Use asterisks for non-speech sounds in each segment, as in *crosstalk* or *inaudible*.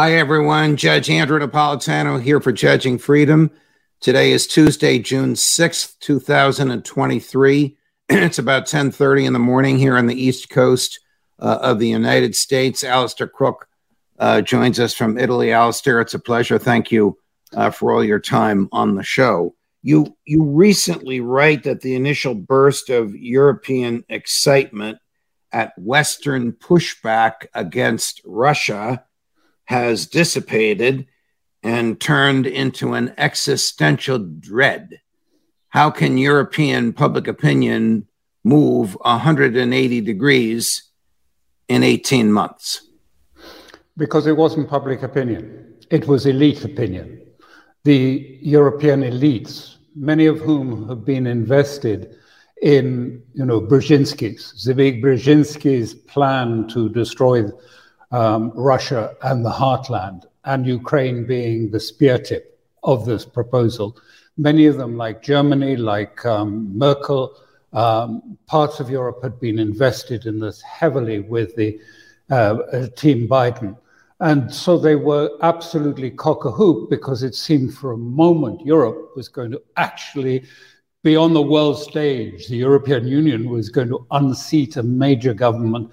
Hi, everyone. Judge Andrew Napolitano here for Judging Freedom. Today is Tuesday, June 6th, 2023. *clears throat* it's about 10.30 in the morning here on the East Coast uh, of the United States. Alastair Crooke uh, joins us from Italy. Alastair, it's a pleasure. Thank you uh, for all your time on the show. You, you recently write that the initial burst of European excitement at Western pushback against Russia – has dissipated and turned into an existential dread. How can European public opinion move 180 degrees in 18 months? Because it wasn't public opinion, it was elite opinion. The European elites, many of whom have been invested in, you know, Brzezinski's, Zbigniew Brzezinski's plan to destroy um, Russia and the heartland, and Ukraine being the spear tip of this proposal. Many of them, like Germany, like um, Merkel, um, parts of Europe had been invested in this heavily with the uh, uh team Biden. And so they were absolutely cock a hoop because it seemed for a moment Europe was going to actually be on the world stage. The European Union was going to unseat a major government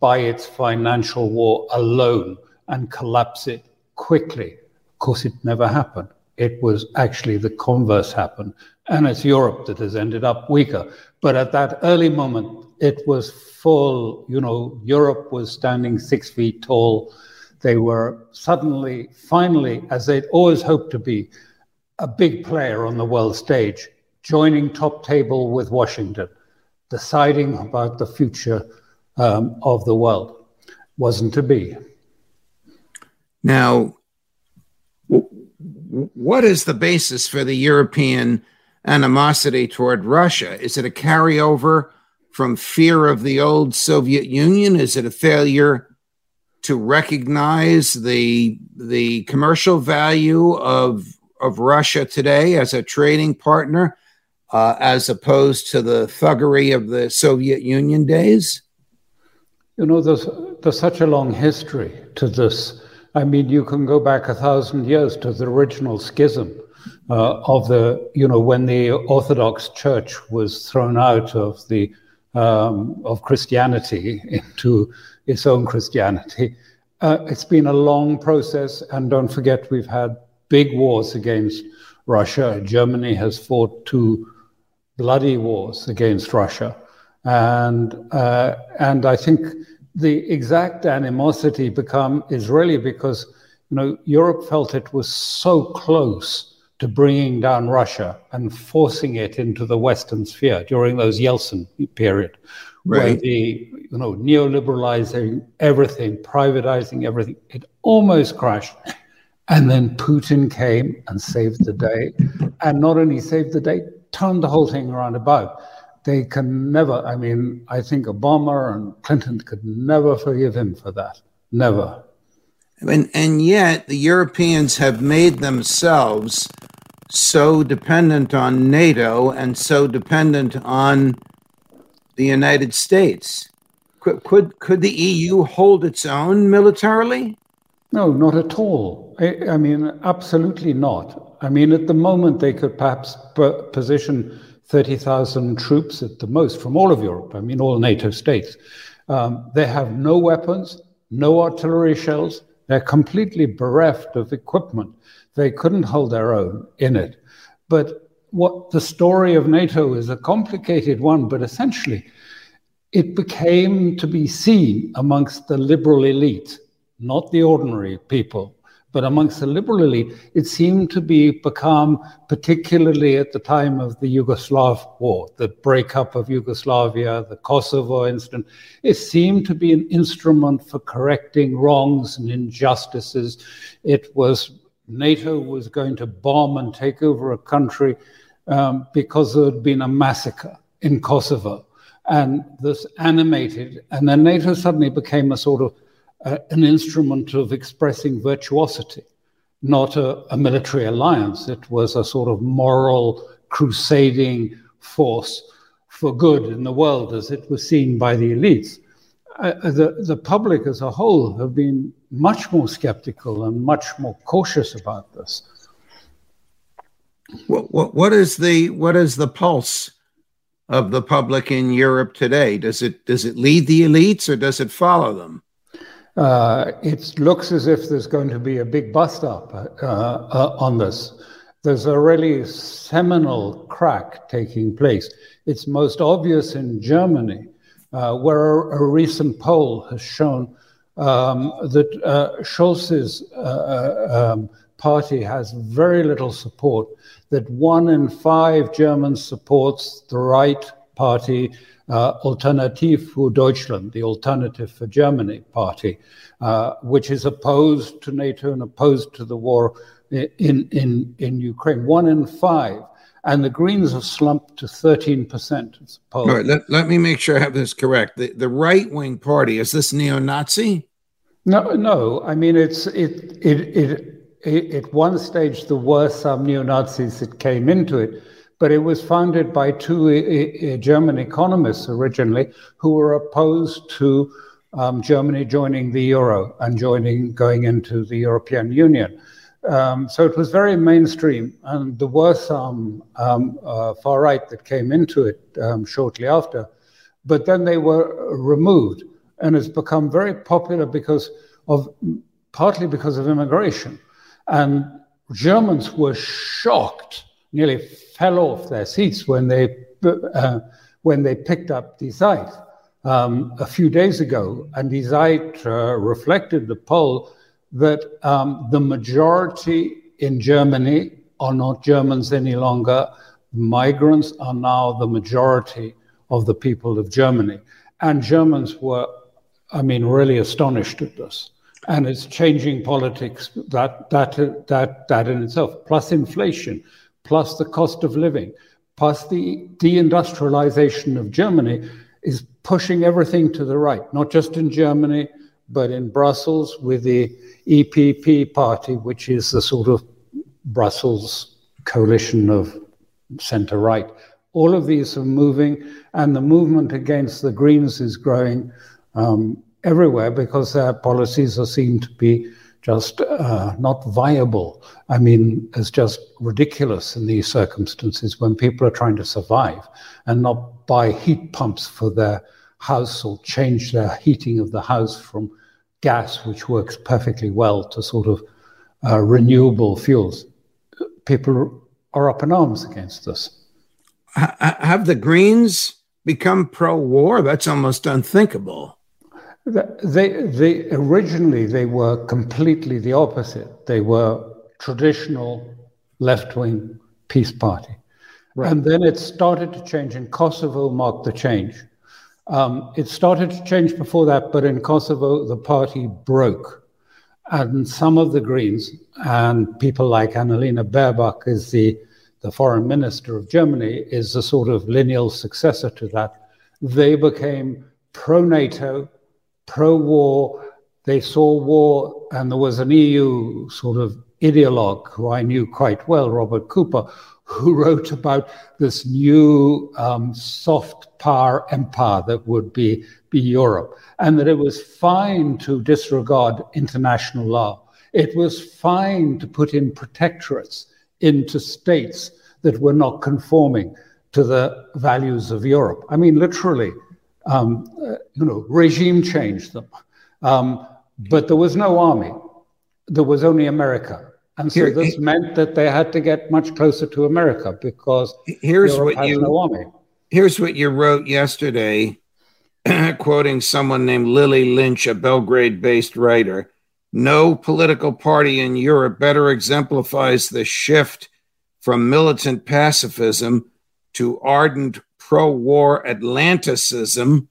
by its financial war alone and collapse it quickly. Of course, it never happened. It was actually the converse happened. And it's Europe that has ended up weaker. But at that early moment, it was full, you know, Europe was standing six feet tall. They were suddenly, finally, as they'd always hoped to be, a big player on the world stage, joining top table with Washington, deciding about the future um, of the world. Wasn't to be. Now, what is the basis for the European animosity toward Russia? Is it a carryover from fear of the old Soviet Union? Is it a failure to recognize the the commercial value of of Russia today as a trading partner, uh, as opposed to the thuggery of the Soviet Union days? You know, there's, there's such a long history to this. I mean, you can go back a thousand years to the original schism uh, of the, you know, when the Orthodox Church was thrown out of the um, of Christianity *laughs* into its own Christianity. Uh, it's been a long process, and don't forget, we've had big wars against Russia. Germany has fought two bloody wars against Russia. And, uh, and I think the exact animosity become is really because you know Europe felt it was so close to bringing down Russia and forcing it into the Western sphere during those Yeltsin period, right. where the you know neoliberalizing everything, privatizing everything, it almost crashed. And then Putin came and saved the day, and not only saved the day, turned the whole thing around about they can never, I mean, I think Obama and Clinton could never forgive him for that. Never. And, and yet, the Europeans have made themselves so dependent on NATO and so dependent on the United States. Could, could, could the EU hold its own militarily? No, not at all. I, I mean, absolutely not. I mean, at the moment, they could perhaps position 30,000 troops at the most from all of Europe, I mean, all NATO states. Um, they have no weapons, no artillery shells. They're completely bereft of equipment. They couldn't hold their own in it. But what the story of NATO is a complicated one, but essentially, it became to be seen amongst the liberal elite, not the ordinary people, but amongst the liberal elite, it seemed to be become, particularly at the time of the Yugoslav war, the breakup of Yugoslavia, the Kosovo incident, it seemed to be an instrument for correcting wrongs and injustices. It was NATO was going to bomb and take over a country um, because there had been a massacre in Kosovo. And this animated, and then NATO suddenly became a sort of uh, an instrument of expressing virtuosity, not a, a, military alliance. It was a sort of moral crusading force for good in the world as it was seen by the elites. Uh, the, the public as a whole have been much more skeptical and much more cautious about this. What, what, what is the what is the pulse of the public in Europe today? Does it does it lead the elites or does it follow them? Uh, it looks as if there's going to be a big bust up uh, uh, on this. There's a really seminal crack taking place. It's most obvious in Germany, uh, where a, a, recent poll has shown um, that uh, Scholz's uh, um, party has very little support, that one in five Germans supports the right party uh, Alternative für Deutschland, the Alternative for Germany party, uh, which is opposed to NATO and opposed to the war in, in, in Ukraine. One in five. And the Greens have slumped to 13% All right, let, let me make sure I have this correct. The, the right wing party, is this neo Nazi? No, no. I mean, it's it, it, it, it, at one stage, there were some neo Nazis that came into it but it was founded by two German economists originally who were opposed to um, Germany joining the euro and joining going into the European Union. Um, so it was very mainstream, and there were some um, uh, far right that came into it um, shortly after, but then they were removed, and it's become very popular because of partly because of immigration, and Germans were shocked nearly fell off their seats when they uh, when they picked up Die Zeit um, a few days ago, and Die Zeit uh, reflected the poll that um, the majority in Germany are not Germans any longer. Migrants are now the majority of the people of Germany, and Germans were, I mean, really astonished at this. And it's changing politics that that that that in itself. Plus inflation plus the cost of living, plus the deindustrialization of Germany is pushing everything to the right, not just in Germany, but in Brussels with the EPP party, which is the sort of Brussels coalition of center right. All of these are moving, and the movement against the Greens is growing um, everywhere because their policies are seen to be just uh, not viable. I mean, it's just ridiculous in these circumstances when people are trying to survive and not buy heat pumps for their house or change their heating of the house from gas, which works perfectly well, to sort of uh, renewable fuels. People are up in arms against this. Have the Greens become pro war? That's almost unthinkable. They, they originally they were completely the opposite. They were traditional left-wing peace party, right. and then it started to change. And Kosovo marked the change. Um, it started to change before that, but in Kosovo the party broke, and some of the Greens and people like Annalena Baerbock is the the foreign minister of Germany is a sort of lineal successor to that. They became pro-NATO pro war. They saw war, and there was an EU sort of ideologue who I knew quite well, Robert Cooper, who *laughs* wrote about this new um, soft power empire that would be, be Europe, and that it was fine to disregard international law. It was fine to put in protectorates into states that were not conforming to the values of Europe. I mean, literally, um, uh, you know, regime changed them. Um, but there was no army. There was only America. And so Here, this meant that they had to get much closer to America because here's Europe what you no Here's what you wrote yesterday, *clears throat* quoting someone named Lily Lynch, a Belgrade-based writer. No political party in Europe better exemplifies the shift from militant pacifism to ardent pro war Atlanticism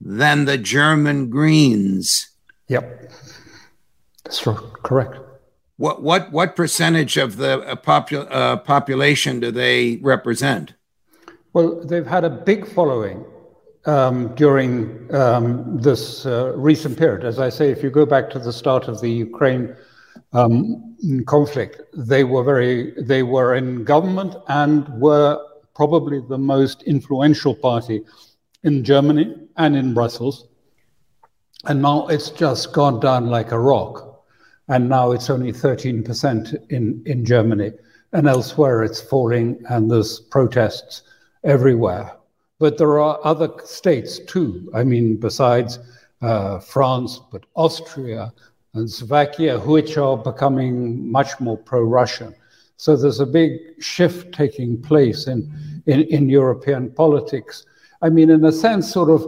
than the German Greens. Yep. That's correct. What, what, what percentage of the uh, popu- uh, population do they represent? Well, they've had a big following um, during um, this uh, recent period. As I say, if you go back to the start of the Ukraine um, conflict, they were very they were in government and were probably the most influential party in Germany and in Brussels. And now it's just gone down like a rock. And now it's only 13% in, in Germany. And elsewhere it's falling, and there's protests everywhere. But there are other states too. I mean, besides uh, France, but Austria and Slovakia, which are becoming much more pro Russian. So there's a big shift taking place in, in, in, European politics. I mean, in a sense, sort of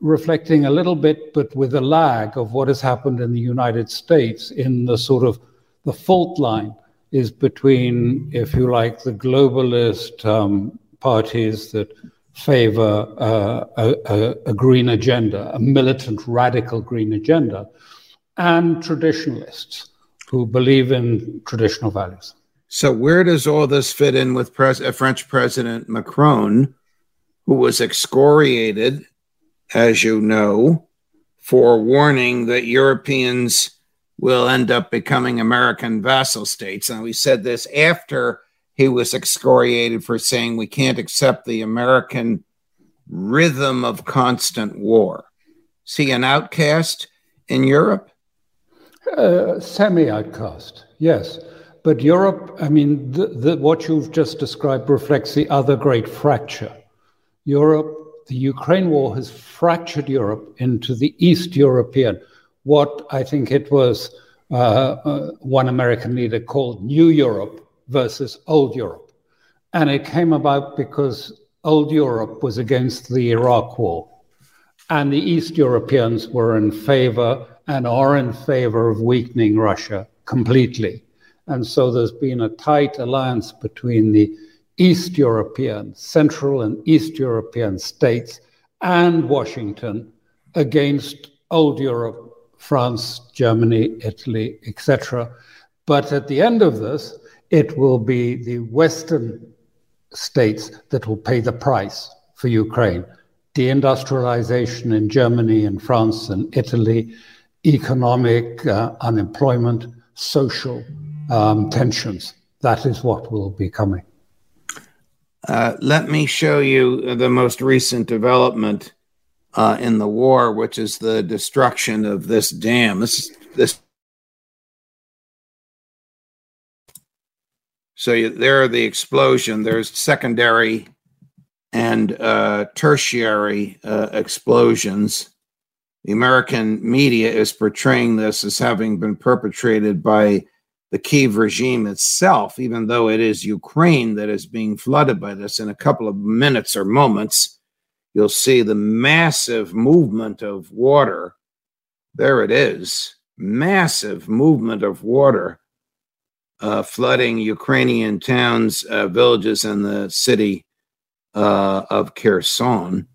reflecting a little bit, but with a lag of what has happened in the United States in the sort of the fault line is between, if you like, the globalist um, parties that favor uh, a, a, green agenda, a militant radical green agenda, and traditionalists who believe in traditional values. So, where does all this fit in with pres- uh, French President Macron, who was excoriated, as you know, for warning that Europeans will end up becoming American vassal states? And we said this after he was excoriated for saying we can't accept the American rhythm of constant war. Is he an outcast in Europe? Uh, Semi outcast, yes. But Europe, I mean, the, the, what you've just described reflects the other great fracture. Europe, the Ukraine war has fractured Europe into the East European, what I think it was uh, uh, one American leader called New Europe versus Old Europe. And it came about because Old Europe was against the Iraq war, and the East Europeans were in favor and are in favor of weakening Russia completely. And so there's been a tight alliance between the East European, Central and East European states and Washington against old Europe, France, Germany, Italy, etc. But at the end of this, it will be the Western states that will pay the price for Ukraine. Deindustrialization in Germany and France and Italy, economic uh, unemployment, social um, tensions. That is what will be coming. Uh, let me show you the most recent development uh, in the war, which is the destruction of this dam. This this. So you, there, are the explosion. There's secondary and uh, tertiary uh, explosions. The American media is portraying this as having been perpetrated by the Kiev regime itself, even though it is Ukraine that is being flooded by this. In a couple of minutes or moments, you'll see the massive movement of water. There it is massive movement of water uh, flooding Ukrainian towns, uh, villages, and the city uh, of Kherson.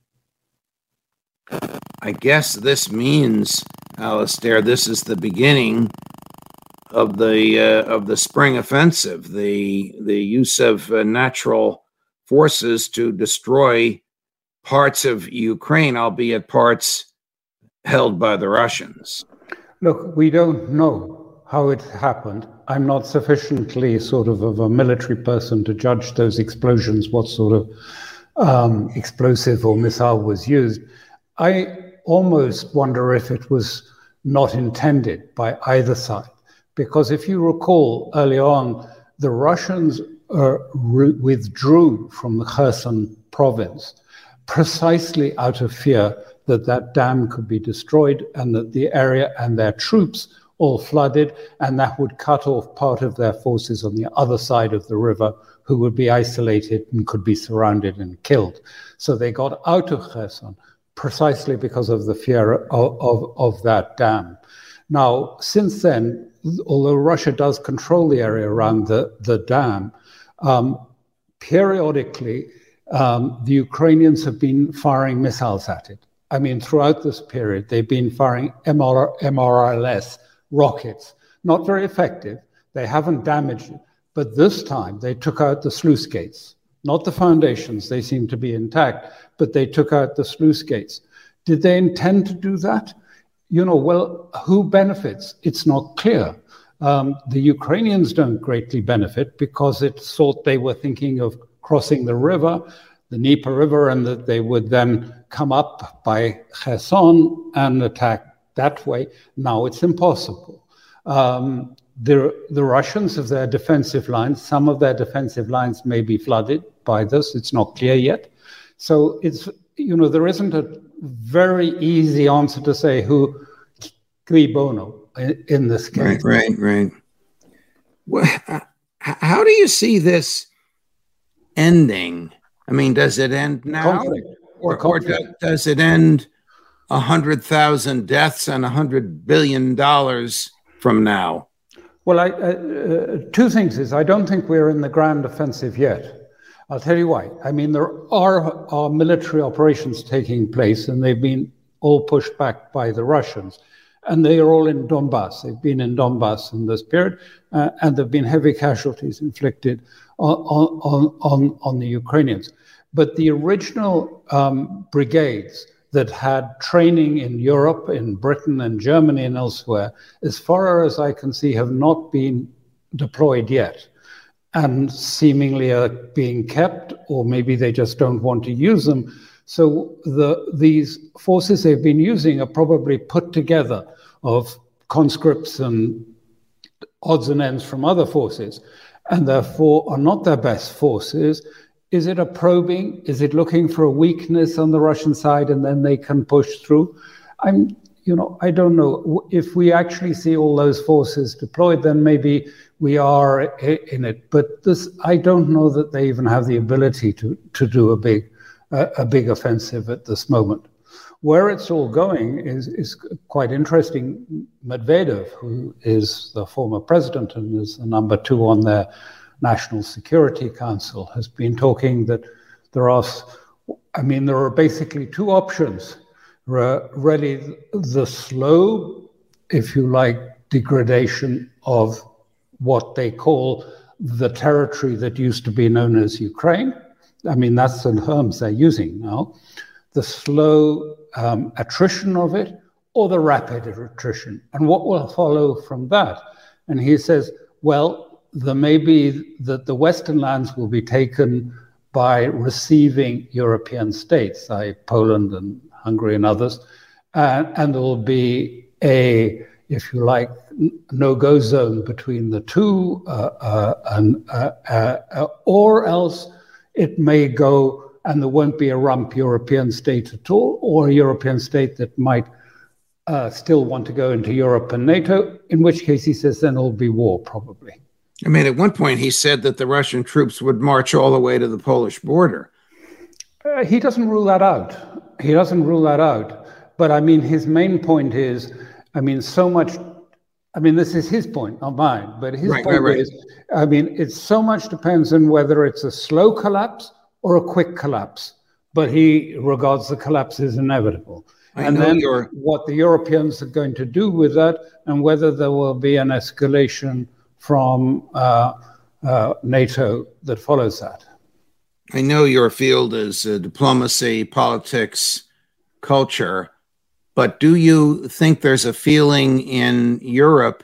I guess this means, Alastair, this is the beginning of the uh, of the spring offensive, the the use of uh, natural forces to destroy parts of Ukraine, albeit parts held by the Russians. Look, we don't know how it happened. I'm not sufficiently sort of of a military person to judge those explosions, what sort of um, explosive or missile was used. I almost wonder if it was not intended by either side. Because if you recall early on, the Russians uh, re- withdrew from the Kherson province precisely out of fear that that dam could be destroyed and that the area and their troops all flooded, and that would cut off part of their forces on the other side of the river, who would be isolated and could be surrounded and killed. So they got out of Kherson precisely because of the fear of, of, of that dam. Now, since then, although Russia does control the area around the, the dam, um, periodically um, the Ukrainians have been firing missiles at it. I mean, throughout this period, they've been firing MR, MRLS rockets. Not very effective. They haven't damaged it. But this time, they took out the sluice gates. Not the foundations, they seem to be intact, but they took out the sluice gates. Did they intend to do that? You know, well, who benefits? It's not clear. Um, the Ukrainians don't greatly benefit because it thought they were thinking of crossing the river, the Dnieper River, and that they would then come up by Kherson and attack that way. Now it's impossible. Um, the, the Russians have their defensive lines. Some of their defensive lines may be flooded by this. It's not clear yet. So it's, you know, there isn't a very easy answer to say who cui bono in, this case. Right, right, right. Well, how do you see this ending? I mean, does it end now? Conflict. Or, or does it end a hundred thousand deaths and a hundred billion dollars from now? Well, I, uh, uh, two things is I don't think we're in the grand offensive yet. I'll tell you why. I mean, there are, are military operations taking place, and they've been all pushed back by the Russians. And they are all in Donbass. They've been in Donbass in this period, uh, and there have been heavy casualties inflicted on, on, on, on the Ukrainians. But the original um, brigades that had training in Europe, in Britain, and Germany, and elsewhere, as far as I can see, have not been deployed yet and seemingly are being kept, or maybe they just don't want to use them. So the, these forces they've been using are probably put together of conscripts and odds and ends from other forces, and therefore are not their best forces. Is it a probing? Is it looking for a weakness on the Russian side and then they can push through? I'm, you know, I don't know. If we actually see all those forces deployed, then maybe we are in it. But this, I don't know that they even have the ability to to do a big, uh, a big offensive at this moment. Where it's all going is is quite interesting. Medvedev, who is the former president and is the number two on their National Security Council has been talking that there are, I mean, there are basically two options. Really, the slow, if you like, degradation of what they call the territory that used to be known as Ukraine. I mean, that's the terms they're using now. The slow um, attrition of it or the rapid attrition. And what will follow from that? And he says, well, there may be that the Western lands will be taken by receiving European states, like Poland and Hungary and others, uh, and there will be a, if you like, no-go zone between the two, uh, uh, and, uh, uh, or else it may go and there won't be a rump European state at all, or a European state that might uh, still want to go into Europe and NATO, in which case he says then there'll be war probably. I mean, at one point he said that the Russian troops would march all the way to the Polish border. Uh, he doesn't rule that out. He doesn't rule that out. But I mean, his main point is, I mean, so much. I mean, this is his point, not mine. But his right, point right, right. is, I mean, it so much depends on whether it's a slow collapse or a quick collapse. But he regards the collapse as inevitable. I and then you're... what the Europeans are going to do with that, and whether there will be an escalation from uh, uh, NATO that follows that. I know your field is uh, diplomacy, politics, culture, but do you think there's a feeling in Europe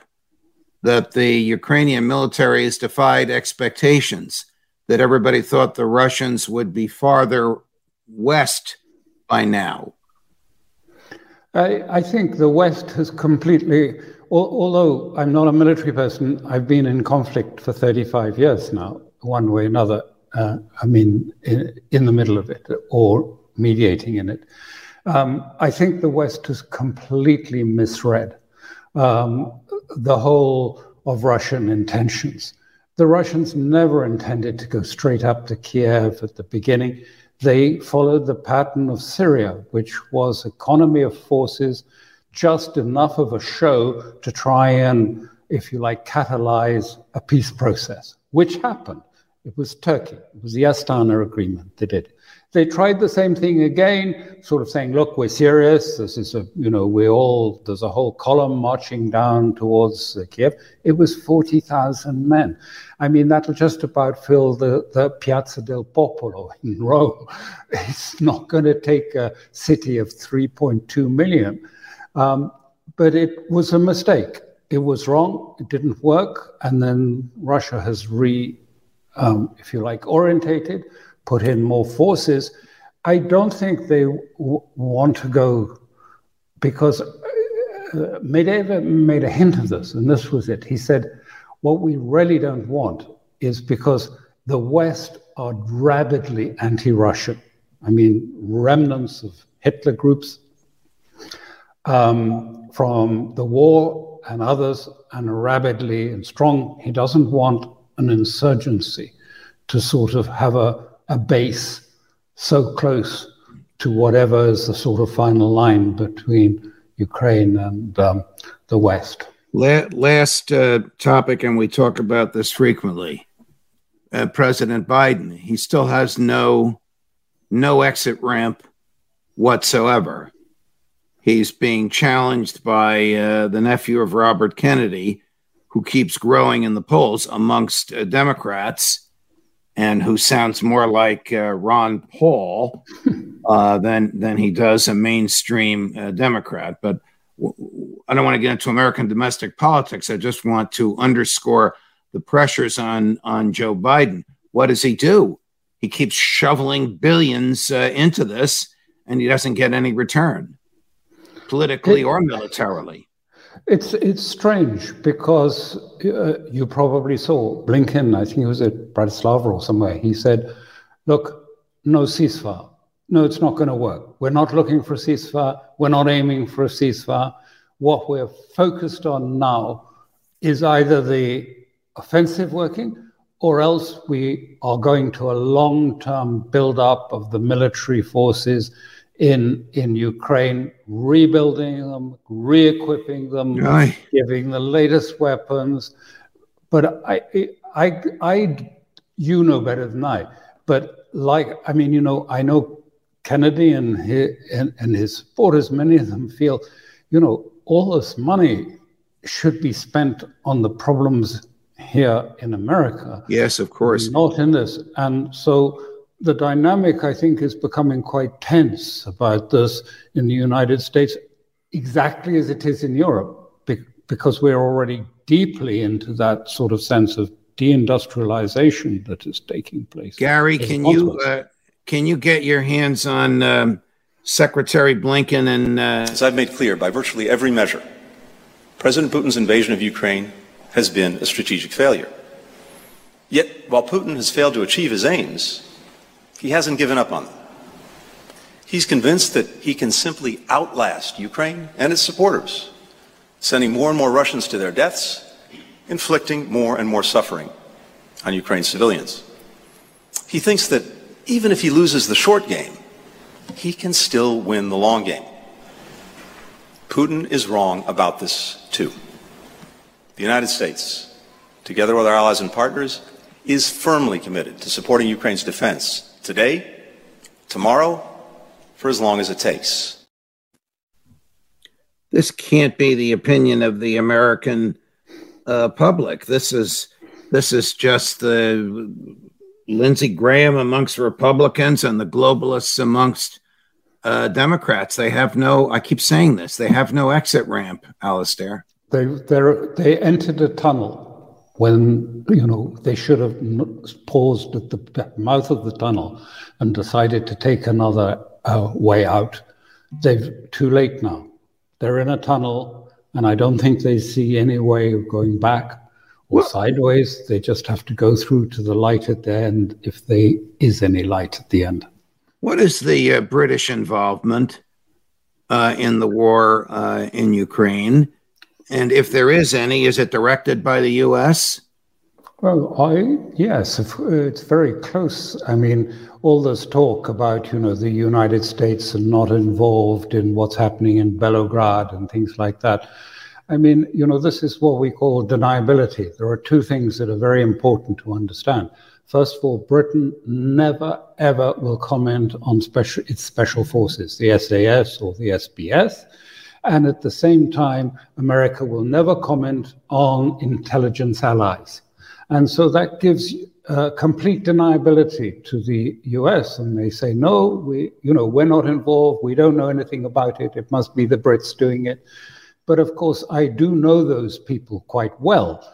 that the Ukrainian military has defied expectations? That everybody thought the Russians would be farther west by now? I, I think the West has completely although I'm not a military person, I've been in conflict for 35 years now, one way or another. Uh, I mean, in, in, the middle of it or mediating in it. Um, I think the West has completely misread um, the whole of Russian intentions. The Russians never intended to go straight up to Kiev at the beginning. They followed the pattern of Syria, which was economy of forces just enough of a show to try and, if you like, catalyze a peace process, which happened. It was Turkey. It was the Astana Agreement that did. They tried the same thing again, sort of saying, "Look, we're serious. This is a, you know, we're all there's a whole column marching down towards uh, Kiev." It was forty thousand men. I mean, that'll just about fill the, the Piazza del Popolo in *laughs* Rome. It's not going to take a city of three point two million, um, but it was a mistake. It was wrong. It didn't work, and then Russia has re um, if you like, orientated, put in more forces. I don't think they want to go because uh, Medvedev made a hint of this, and this was it. He said, What we really don't want is because the West are rabidly anti Russian. I mean, remnants of Hitler groups um, from the war and others, and rabidly and strong. He doesn't want an insurgency to sort of have a, a base so close to whatever is the sort of final line between Ukraine and um, the West. Last uh, topic, and we talk about this frequently. Uh, President Biden, he still has no no exit ramp whatsoever. He's being challenged by uh, the nephew of Robert Kennedy, who keeps growing in the polls amongst uh, Democrats and who sounds more like uh, Ron Paul *laughs* uh, than than he does a mainstream uh, Democrat. But w- I don't want to get into American domestic politics. I just want to underscore the pressures on on Joe Biden. What does he do? He keeps shoveling billions uh, into this, and he doesn't get any return, politically or militarily. It's it's strange because uh, you probably saw Blinken. I think he was at Bratislava or somewhere. He said, "Look, no ceasefire. No, it's not going to work. We're not looking for a ceasefire. We're not aiming for a ceasefire. What we're focused on now is either the offensive working, or else we are going to a long-term build-up of the military forces." In in Ukraine, rebuilding them, re-equipping them, Aye. giving the latest weapons. But I, I, I, you know better than I. But like, I mean, you know, I know Kennedy and his, and, and his supporters. Many of them feel, you know, all this money should be spent on the problems here in America. Yes, of course. Not in this, and so the dynamic, I think, is becoming quite tense about this in the United States, exactly as it is in Europe, because we're already deeply into that sort of sense of deindustrialization that is taking place. Gary, can you uh, can you get your hands on um, Secretary Blinken and? Uh... As I've made clear by virtually every measure, President Putin's invasion of Ukraine has been a strategic failure. Yet, while Putin has failed to achieve his aims, he hasn't given up on them. He's convinced that he can simply outlast Ukraine and its supporters, sending more and more Russians to their deaths, inflicting more and more suffering on Ukraine's civilians. He thinks that even if he loses the short game, he can still win the long game. Putin is wrong about this too. The United States, together with our allies and partners, is firmly committed to supporting Ukraine's defense today, tomorrow, for as long as it takes. This can't be the opinion of the American uh, public. This is this is just the Lindsey Graham amongst Republicans and the globalists amongst uh, Democrats. They have no. I keep saying this. They have no exit ramp, Alastair. They they entered a tunnel when you know they should have paused at the mouth of the tunnel and decided to take another uh, way out. They've too late now. They're in a tunnel, and I don't think they see any way of going back or well, sideways. They just have to go through to the light at the end, if there is any light at the end. What is the uh, British involvement uh, in the war uh, in Ukraine? And if there is any, is it directed by the U.S.? Well, I yes, it's very close. I mean, all this talk about you know the United States are not involved in what's happening in Belgorod and things like that. I mean, you know, this is what we call deniability. There are two things that are very important to understand. First of all, Britain never ever will comment on special its special forces, the SAS or the SBS. And at the same time, America will never comment on intelligence allies. And so that gives uh, complete deniability to the US. And they say, no, we, you know, we're not involved. We don't know anything about it. It must be the Brits doing it. But of course, I do know those people quite well.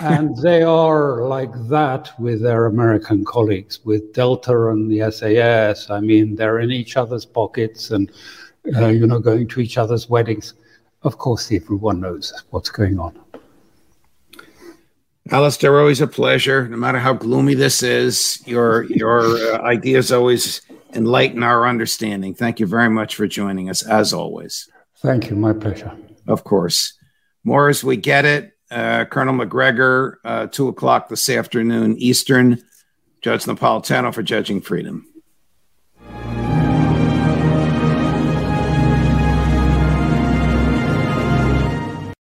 and *laughs* they are like that with their American colleagues, with Delta and the SAS. I mean, they're in each other's pockets and, uh, you know, going to each other's weddings. Of course, everyone knows what's going on. Alastair, always a pleasure. No matter how gloomy this is, your your uh, ideas always enlighten our understanding. Thank you very much for joining us, as always. Thank you. My pleasure. Of course. More as we get it. Uh, Colonel Macgregor, uh, two o'clock this afternoon Eastern. Judge Napolitano for Judging Freedom.